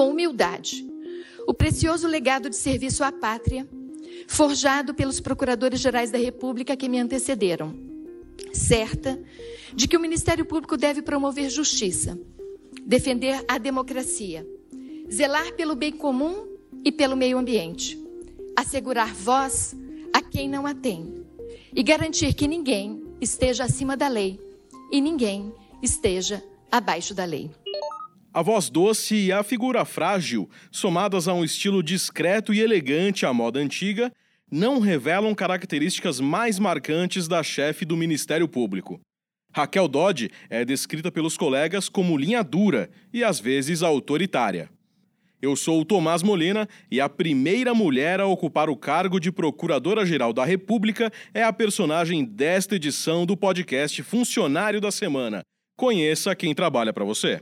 com humildade, o precioso legado de serviço à pátria, forjado pelos procuradores-gerais da República que me antecederam, certa de que o Ministério Público deve promover justiça, defender a democracia, zelar pelo bem comum e pelo meio ambiente, assegurar voz a quem não a tem e garantir que ninguém esteja acima da lei e ninguém esteja abaixo da lei. A voz doce e a figura frágil, somadas a um estilo discreto e elegante à moda antiga, não revelam características mais marcantes da chefe do Ministério Público. Raquel Dodge é descrita pelos colegas como linha dura e às vezes autoritária. Eu sou o Tomás Molina e a primeira mulher a ocupar o cargo de Procuradora-Geral da República é a personagem desta edição do podcast Funcionário da Semana. Conheça quem trabalha para você.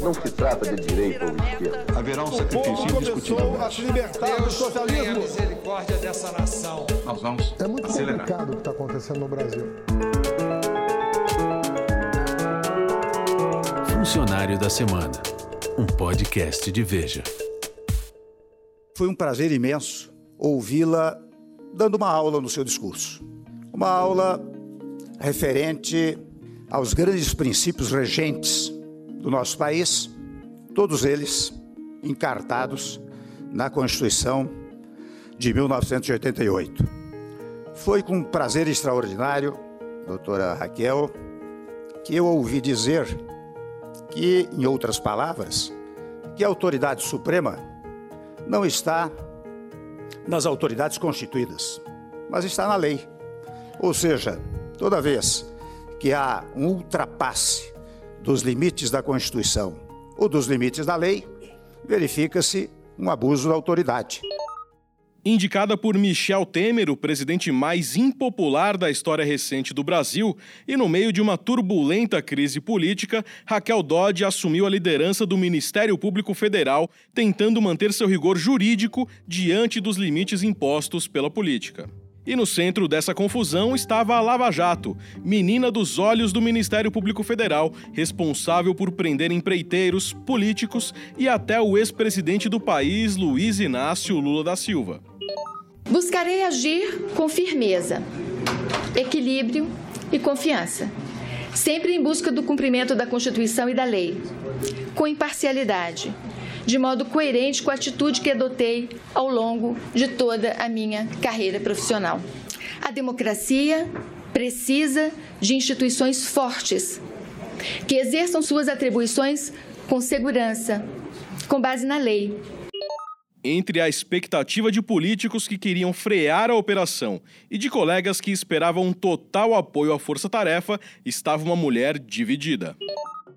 Não se trata de direita ou esquerda. Haverá um sacrifício indiscutível. a se libertar do socialismo. Tenha misericórdia dessa nação. Nós vamos É muito acelerar. complicado o que está acontecendo no Brasil. Funcionário da Semana, um podcast de Veja. Foi um prazer imenso ouvi-la dando uma aula no seu discurso. Uma aula referente aos grandes princípios regentes do nosso país, todos eles encartados na Constituição de 1988. Foi com prazer extraordinário, doutora Raquel, que eu ouvi dizer que, em outras palavras, que a autoridade suprema não está nas autoridades constituídas, mas está na lei. Ou seja, toda vez que há um ultrapasse dos limites da Constituição ou dos limites da lei, verifica-se um abuso da autoridade. Indicada por Michel Temer, o presidente mais impopular da história recente do Brasil, e no meio de uma turbulenta crise política, Raquel Dodge assumiu a liderança do Ministério Público Federal, tentando manter seu rigor jurídico diante dos limites impostos pela política. E no centro dessa confusão estava a Lava Jato, menina dos olhos do Ministério Público Federal, responsável por prender empreiteiros, políticos e até o ex-presidente do país, Luiz Inácio Lula da Silva. Buscarei agir com firmeza, equilíbrio e confiança, sempre em busca do cumprimento da Constituição e da lei, com imparcialidade, de modo coerente com a atitude que adotei ao longo de toda a minha carreira profissional. A democracia precisa de instituições fortes, que exerçam suas atribuições com segurança, com base na lei, Entre a expectativa de políticos que queriam frear a operação e de colegas que esperavam um total apoio à força-tarefa, estava uma mulher dividida.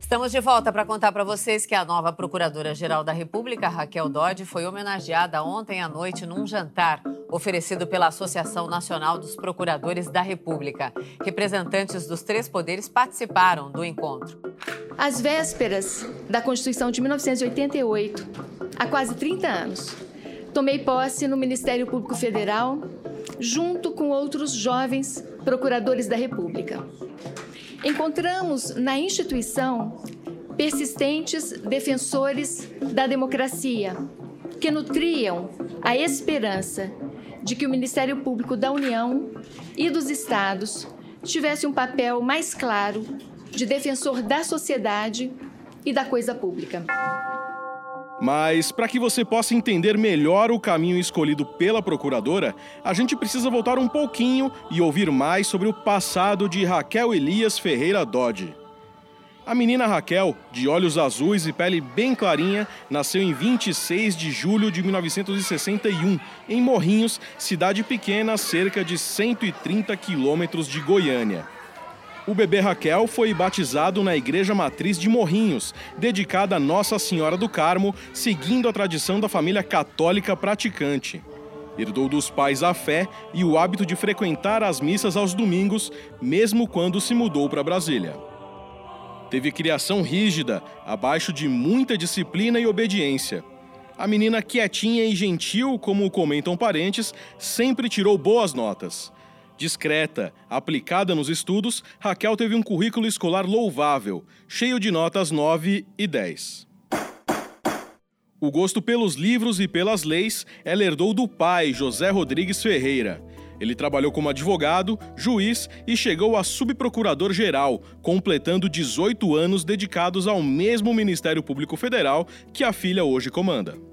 Estamos de volta para contar para vocês que a nova Procuradora-Geral da República, Raquel Dodge, foi homenageada ontem à noite num jantar oferecido pela Associação Nacional dos Procuradores da República. Representantes dos três poderes participaram do encontro. Às vésperas da Constituição de 1988, há quase 30 anos, tomei posse no Ministério Público Federal, junto com outros jovens procuradores da República. Encontramos na instituição persistentes defensores da democracia, que nutriam a esperança de que o Ministério Público da União e dos Estados tivesse um papel mais claro de defensor da sociedade e da coisa pública. Mas, para que você possa entender melhor o caminho escolhido pela procuradora, a gente precisa voltar um pouquinho e ouvir mais sobre o passado de Raquel Elias Ferreira Dodge. A menina Raquel, de olhos azuis e pele bem clarinha, nasceu em 26 de julho de 1961, em Morrinhos, cidade pequena a cerca de 130 quilômetros de Goiânia. O bebê Raquel foi batizado na Igreja Matriz de Morrinhos, dedicada a Nossa Senhora do Carmo, seguindo a tradição da família católica praticante. Herdou dos pais a fé e o hábito de frequentar as missas aos domingos, mesmo quando se mudou para Brasília. Teve criação rígida, abaixo de muita disciplina e obediência. A menina quietinha e gentil, como comentam parentes, sempre tirou boas notas. Discreta, aplicada nos estudos, Raquel teve um currículo escolar louvável, cheio de notas 9 e 10. O gosto pelos livros e pelas leis ela herdou do pai, José Rodrigues Ferreira. Ele trabalhou como advogado, juiz e chegou a subprocurador-geral, completando 18 anos dedicados ao mesmo Ministério Público Federal que a filha hoje comanda.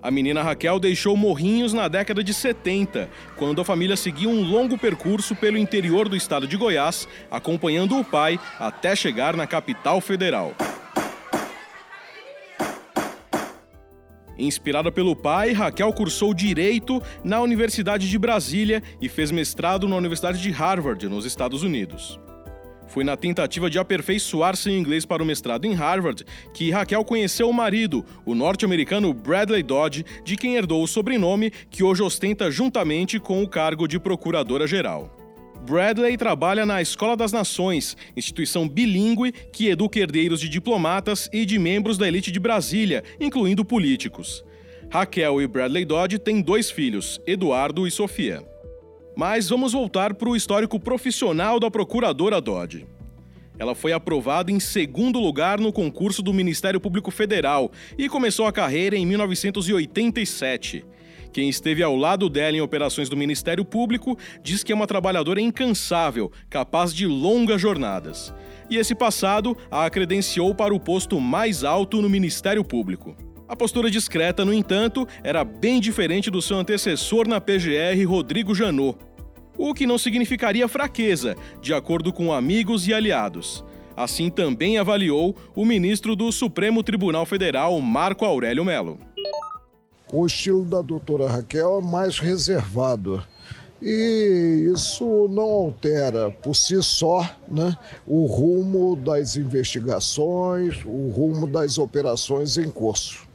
A menina Raquel deixou Morrinhos na década de 70, quando a família seguiu um longo percurso pelo interior do estado de Goiás, acompanhando o pai até chegar na capital federal. Inspirada pelo pai, Raquel cursou Direito na Universidade de Brasília e fez mestrado na Universidade de Harvard, nos Estados Unidos. Foi na tentativa de aperfeiçoar seu inglês para o mestrado em Harvard que Raquel conheceu o marido, o norte-americano Bradley Dodge, de quem herdou o sobrenome que hoje ostenta juntamente com o cargo de procuradora-geral. Bradley trabalha na Escola das Nações, instituição bilíngue que educa herdeiros de diplomatas e de membros da elite de Brasília, incluindo políticos. Raquel e Bradley Dodge têm dois filhos, Eduardo e Sofia. Mas vamos voltar para o histórico profissional da procuradora Dodge. Ela foi aprovada em segundo lugar no concurso do Ministério Público Federal e começou a carreira em 1987. Quem esteve ao lado dela em operações do Ministério Público diz que é uma trabalhadora incansável, capaz de longas jornadas. E esse passado a credenciou para o posto mais alto no Ministério Público. A postura discreta, no entanto, era bem diferente do seu antecessor na PGR, Rodrigo Janot. O que não significaria fraqueza, de acordo com amigos e aliados. Assim também avaliou o ministro do Supremo Tribunal Federal, Marco Aurélio Melo. O estilo da doutora Raquel é mais reservado. E isso não altera por si só né, o rumo das investigações, o rumo das operações em curso.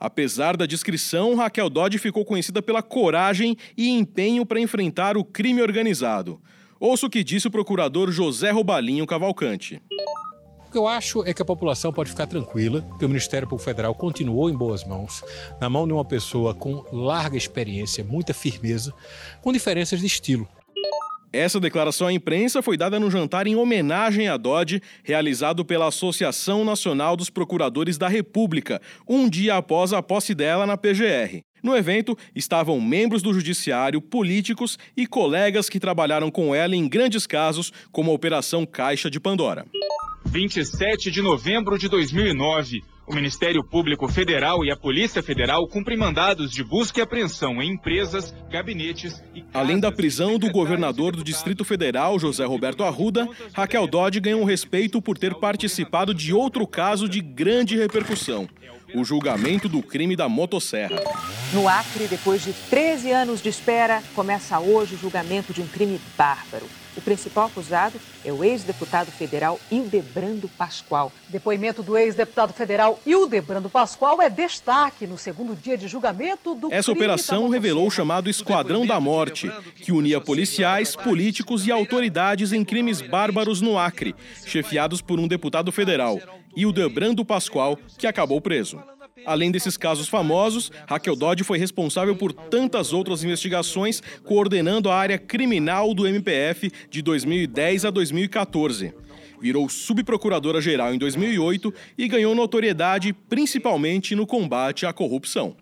Apesar da descrição, Raquel Dodge ficou conhecida pela coragem e empenho para enfrentar o crime organizado. Ouça o que disse o procurador José Robalinho Cavalcante. O que eu acho é que a população pode ficar tranquila, que o Ministério Público Federal continuou em boas mãos, na mão de uma pessoa com larga experiência, muita firmeza, com diferenças de estilo. Essa declaração à imprensa foi dada no jantar em homenagem a Dodge, realizado pela Associação Nacional dos Procuradores da República, um dia após a posse dela na PGR. No evento estavam membros do Judiciário, políticos e colegas que trabalharam com ela em grandes casos, como a Operação Caixa de Pandora. 27 de novembro de 2009. O Ministério Público Federal e a Polícia Federal cumprem mandados de busca e apreensão em empresas, gabinetes e. Além da prisão do governador do Distrito Federal, José Roberto Arruda, Raquel Dodge ganhou respeito por ter participado de outro caso de grande repercussão o julgamento do crime da motosserra. No Acre, depois de 13 anos de espera, começa hoje o julgamento de um crime bárbaro. O principal acusado é o ex-deputado federal Hildebrando Pascoal. Depoimento do ex-deputado federal Hildebrando Pascoal é destaque no segundo dia de julgamento do Essa operação revelou o chamado Esquadrão da Morte, que unia policiais, políticos e autoridades em crimes bárbaros no Acre, chefiados por um deputado federal, Hildebrando Pascoal, que acabou preso. Além desses casos famosos, Raquel Dodge foi responsável por tantas outras investigações, coordenando a área criminal do MPF de 2010 a 2014. Virou subprocuradora-geral em 2008 e ganhou notoriedade principalmente no combate à corrupção.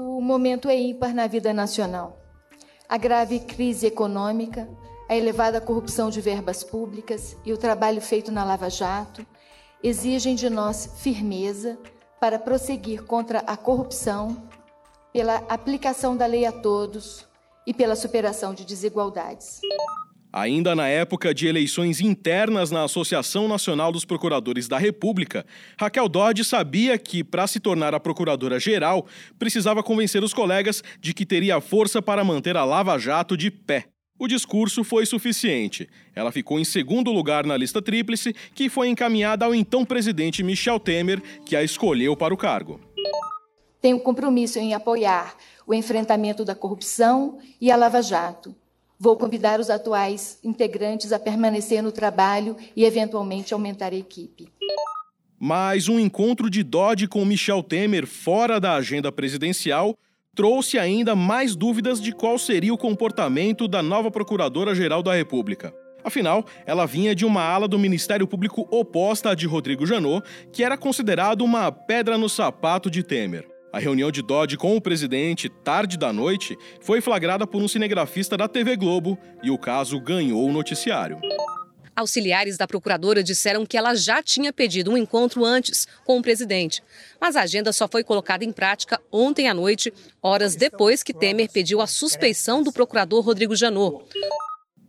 O momento é ímpar na vida nacional. A grave crise econômica, a elevada corrupção de verbas públicas e o trabalho feito na Lava Jato exigem de nós firmeza para prosseguir contra a corrupção, pela aplicação da lei a todos e pela superação de desigualdades. Ainda na época de eleições internas na Associação Nacional dos Procuradores da República, Raquel Dodge sabia que, para se tornar a procuradora-geral, precisava convencer os colegas de que teria força para manter a Lava Jato de pé. O discurso foi suficiente. Ela ficou em segundo lugar na lista tríplice, que foi encaminhada ao então presidente Michel Temer, que a escolheu para o cargo. Tenho compromisso em apoiar o enfrentamento da corrupção e a Lava Jato. Vou convidar os atuais integrantes a permanecer no trabalho e, eventualmente, aumentar a equipe. Mas um encontro de Dodge com Michel Temer fora da agenda presidencial trouxe ainda mais dúvidas de qual seria o comportamento da nova Procuradora-Geral da República. Afinal, ela vinha de uma ala do Ministério Público oposta à de Rodrigo Janot, que era considerado uma pedra no sapato de Temer. A reunião de Dodge com o presidente, tarde da noite, foi flagrada por um cinegrafista da TV Globo e o caso ganhou o noticiário. Auxiliares da procuradora disseram que ela já tinha pedido um encontro antes com o presidente, mas a agenda só foi colocada em prática ontem à noite, horas depois que Temer pediu a suspeição do procurador Rodrigo Janot.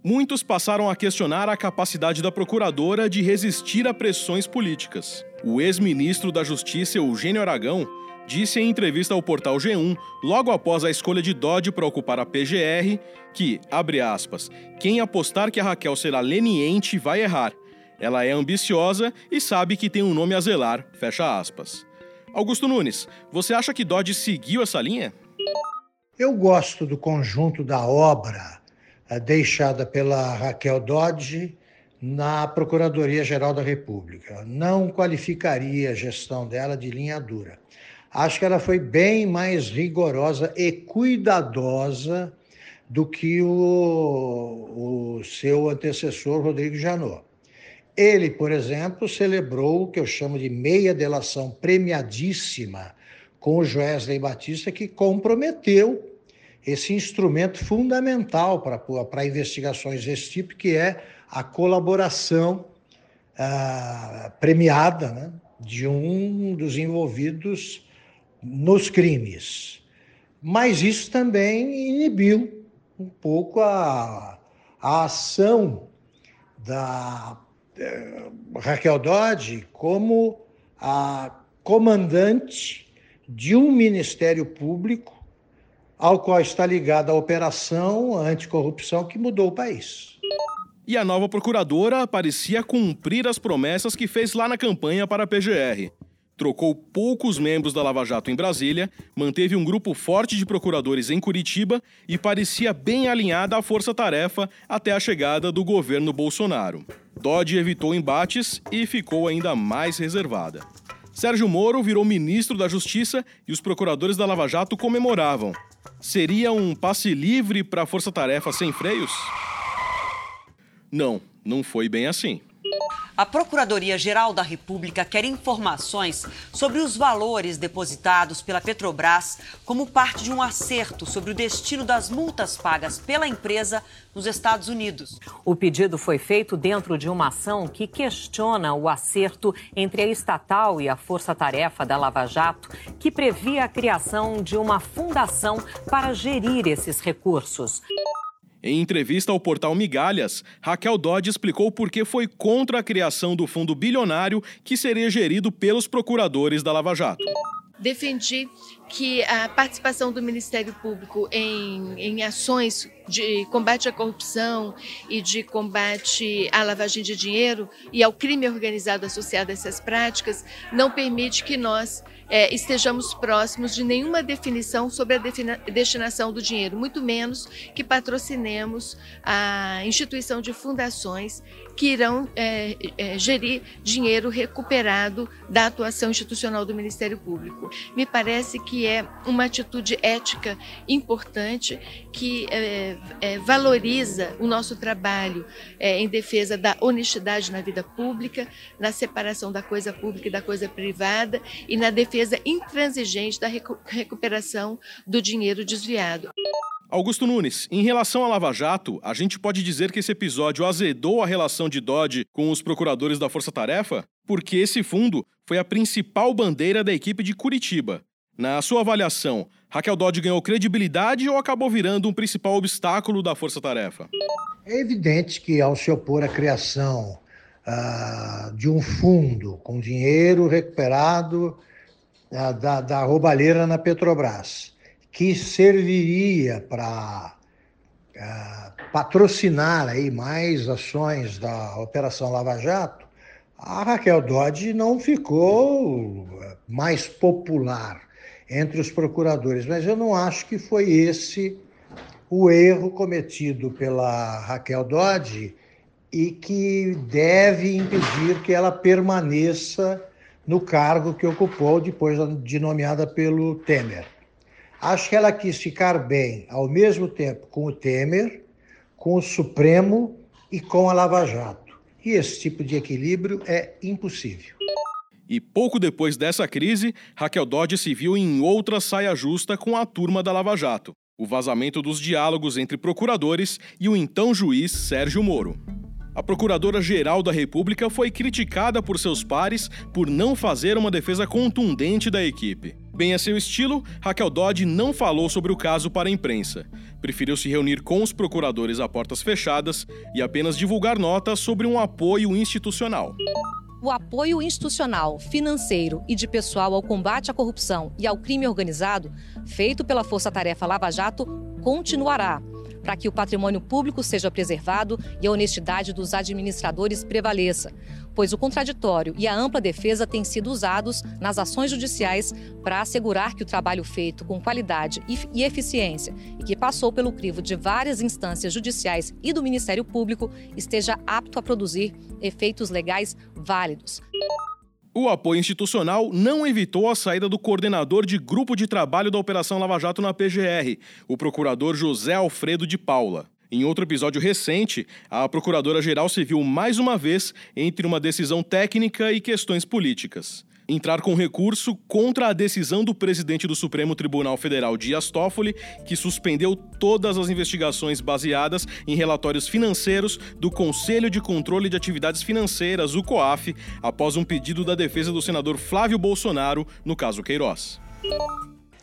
Muitos passaram a questionar a capacidade da procuradora de resistir a pressões políticas. O ex-ministro da Justiça, Eugênio Aragão, disse em entrevista ao portal G1, logo após a escolha de Dodge para ocupar a PGR, que, abre aspas, quem apostar que a Raquel será leniente vai errar. Ela é ambiciosa e sabe que tem um nome a zelar, fecha aspas. Augusto Nunes, você acha que Dodge seguiu essa linha? Eu gosto do conjunto da obra eh, deixada pela Raquel Dodge na Procuradoria-Geral da República. Não qualificaria a gestão dela de linha dura acho que ela foi bem mais rigorosa e cuidadosa do que o, o seu antecessor, Rodrigo Janot. Ele, por exemplo, celebrou o que eu chamo de meia delação premiadíssima com o Joesley Batista, que comprometeu esse instrumento fundamental para, investigações desse tipo, que é a colaboração ah, premiada né, de um dos envolvidos nos crimes. Mas isso também inibiu um pouco a, a ação da eh, Raquel Dodge como a comandante de um Ministério Público ao qual está ligada a operação anticorrupção que mudou o país. E a nova procuradora parecia cumprir as promessas que fez lá na campanha para a PGR trocou poucos membros da Lava Jato em Brasília, manteve um grupo forte de procuradores em Curitiba e parecia bem alinhada à força-tarefa até a chegada do governo Bolsonaro. Dodge evitou embates e ficou ainda mais reservada. Sérgio Moro virou ministro da Justiça e os procuradores da Lava Jato comemoravam. Seria um passe livre para a força-tarefa sem freios? Não, não foi bem assim. A Procuradoria-Geral da República quer informações sobre os valores depositados pela Petrobras como parte de um acerto sobre o destino das multas pagas pela empresa nos Estados Unidos. O pedido foi feito dentro de uma ação que questiona o acerto entre a estatal e a Força-Tarefa da Lava Jato, que previa a criação de uma fundação para gerir esses recursos. Em entrevista ao portal Migalhas, Raquel Dodge explicou por que foi contra a criação do fundo bilionário que seria gerido pelos procuradores da Lava Jato. Defendi que a participação do Ministério Público em, em ações de combate à corrupção e de combate à lavagem de dinheiro e ao crime organizado associado a essas práticas não permite que nós é, estejamos próximos de nenhuma definição sobre a destinação do dinheiro, muito menos que patrocinemos a instituição de fundações que irão é, é, gerir dinheiro recuperado da atuação institucional do Ministério Público. Me parece que é uma atitude ética importante que é, é valoriza o nosso trabalho é, em defesa da honestidade na vida pública, na separação da coisa pública e da coisa privada e na defesa intransigente da recu recuperação do dinheiro desviado. Augusto Nunes, em relação à Lava Jato, a gente pode dizer que esse episódio azedou a relação de Dodge com os procuradores da Força Tarefa? Porque esse fundo foi a principal bandeira da equipe de Curitiba. Na sua avaliação, Raquel Dodge ganhou credibilidade ou acabou virando um principal obstáculo da Força Tarefa? É evidente que, ao se opor à criação uh, de um fundo com dinheiro recuperado uh, da, da roubalheira na Petrobras, que serviria para uh, patrocinar aí mais ações da Operação Lava Jato, a Raquel Dodge não ficou mais popular entre os procuradores, mas eu não acho que foi esse o erro cometido pela Raquel Dodge e que deve impedir que ela permaneça no cargo que ocupou depois de nomeada pelo Temer. Acho que ela quis ficar bem ao mesmo tempo com o Temer, com o Supremo e com a Lava Jato. E esse tipo de equilíbrio é impossível. E pouco depois dessa crise, Raquel Dodge se viu em outra saia justa com a turma da Lava Jato. O vazamento dos diálogos entre procuradores e o então juiz Sérgio Moro. A Procuradora-Geral da República foi criticada por seus pares por não fazer uma defesa contundente da equipe. Bem a seu estilo, Raquel Dodge não falou sobre o caso para a imprensa. Preferiu se reunir com os procuradores a portas fechadas e apenas divulgar notas sobre um apoio institucional. O apoio institucional, financeiro e de pessoal ao combate à corrupção e ao crime organizado, feito pela Força Tarefa Lava Jato, continuará para que o patrimônio público seja preservado e a honestidade dos administradores prevaleça, pois o contraditório e a ampla defesa têm sido usados nas ações judiciais para assegurar que o trabalho feito com qualidade e eficiência e que passou pelo crivo de várias instâncias judiciais e do Ministério Público esteja apto a produzir efeitos legais válidos. O apoio institucional não evitou a saída do coordenador de grupo de trabalho da Operação Lava Jato na PGR, o procurador José Alfredo de Paula. Em outro episódio recente, a procuradora-geral se viu mais uma vez entre uma decisão técnica e questões políticas entrar com recurso contra a decisão do presidente do Supremo Tribunal Federal, Dias Toffoli, que suspendeu todas as investigações baseadas em relatórios financeiros do Conselho de Controle de Atividades Financeiras, o COAF, após um pedido da defesa do senador Flávio Bolsonaro no caso Queiroz.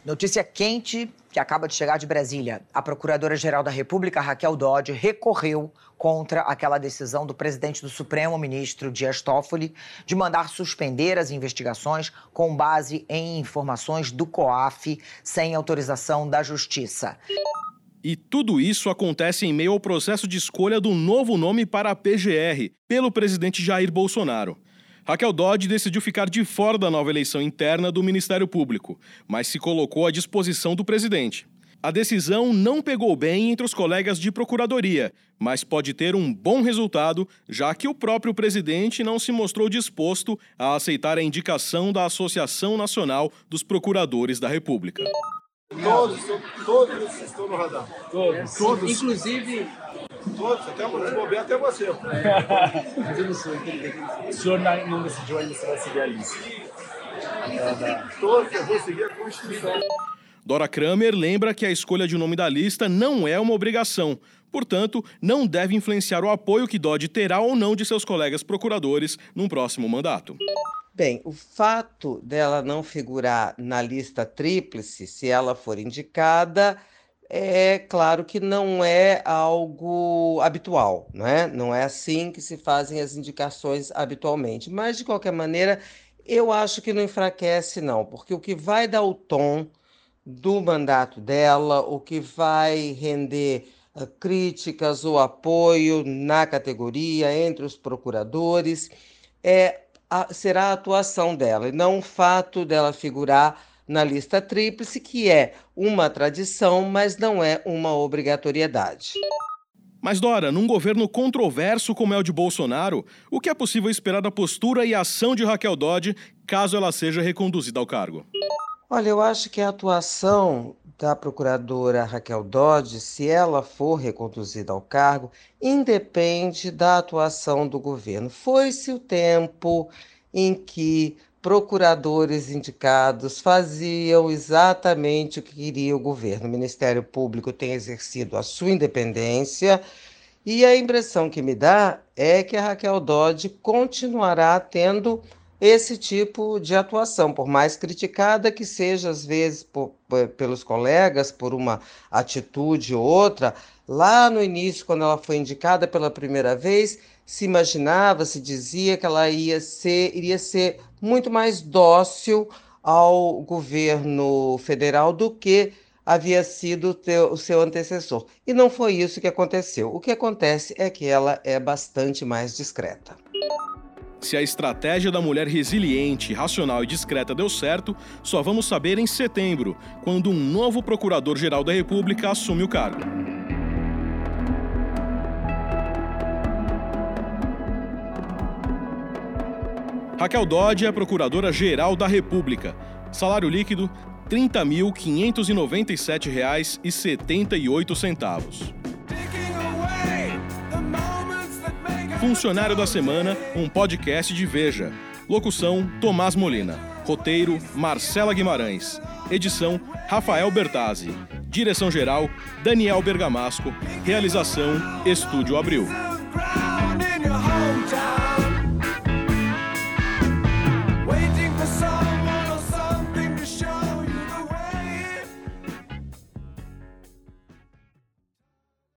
Notícia quente que acaba de chegar de Brasília. A Procuradora-Geral da República, Raquel Dodge, recorreu contra aquela decisão do presidente do Supremo, ministro Dias Toffoli, de mandar suspender as investigações com base em informações do COAF sem autorização da Justiça. E tudo isso acontece em meio ao processo de escolha do novo nome para a PGR pelo presidente Jair Bolsonaro. Raquel Dodge decidiu ficar de fora da nova eleição interna do Ministério Público, mas se colocou à disposição do presidente. A decisão não pegou bem entre os colegas de procuradoria, mas pode ter um bom resultado, já que o próprio presidente não se mostrou disposto a aceitar a indicação da Associação Nacional dos Procuradores da República. Todos, todos estão no radar. Todos. Todos. Inclusive. Todos, até o até você. Mas eu não sou, O senhor não decidiu ainda se vai seguir a lista. Todos, eu vou seguir a Constituição. Dora Kramer lembra que a escolha de nome da lista não é uma obrigação, portanto, não deve influenciar o apoio que Dodge terá ou não de seus colegas procuradores num próximo mandato. Bem, o fato dela não figurar na lista tríplice, se ela for indicada, é claro que não é algo habitual, não é? Não é assim que se fazem as indicações habitualmente. Mas, de qualquer maneira, eu acho que não enfraquece, não, porque o que vai dar o tom do mandato dela, o que vai render uh, críticas ou apoio na categoria entre os procuradores é a, será a atuação dela e não o fato dela figurar na lista tríplice, que é uma tradição, mas não é uma obrigatoriedade. Mas, Dora, num governo controverso como é o de Bolsonaro, o que é possível esperar da postura e ação de Raquel Dodge caso ela seja reconduzida ao cargo? Olha, eu acho que a atuação da procuradora Raquel Dodge, se ela for reconduzida ao cargo, independe da atuação do governo. Foi-se o tempo em que procuradores indicados faziam exatamente o que queria o governo. O Ministério Público tem exercido a sua independência e a impressão que me dá é que a Raquel Dodge continuará tendo esse tipo de atuação, por mais criticada que seja às vezes por, pelos colegas por uma atitude ou outra, lá no início, quando ela foi indicada pela primeira vez, se imaginava, se dizia que ela ia ser, iria ser muito mais dócil ao governo federal do que havia sido teu, o seu antecessor. E não foi isso que aconteceu. O que acontece é que ela é bastante mais discreta. Se a estratégia da mulher resiliente, racional e discreta deu certo, só vamos saber em setembro, quando um novo procurador-geral da República assume o cargo. Raquel Dodge é procuradora-geral da República. Salário líquido R$ 30.597,78. Funcionário da Semana, um podcast de Veja. Locução: Tomás Molina. Roteiro: Marcela Guimarães. Edição: Rafael Bertazzi. Direção-geral: Daniel Bergamasco. Realização: Estúdio Abril.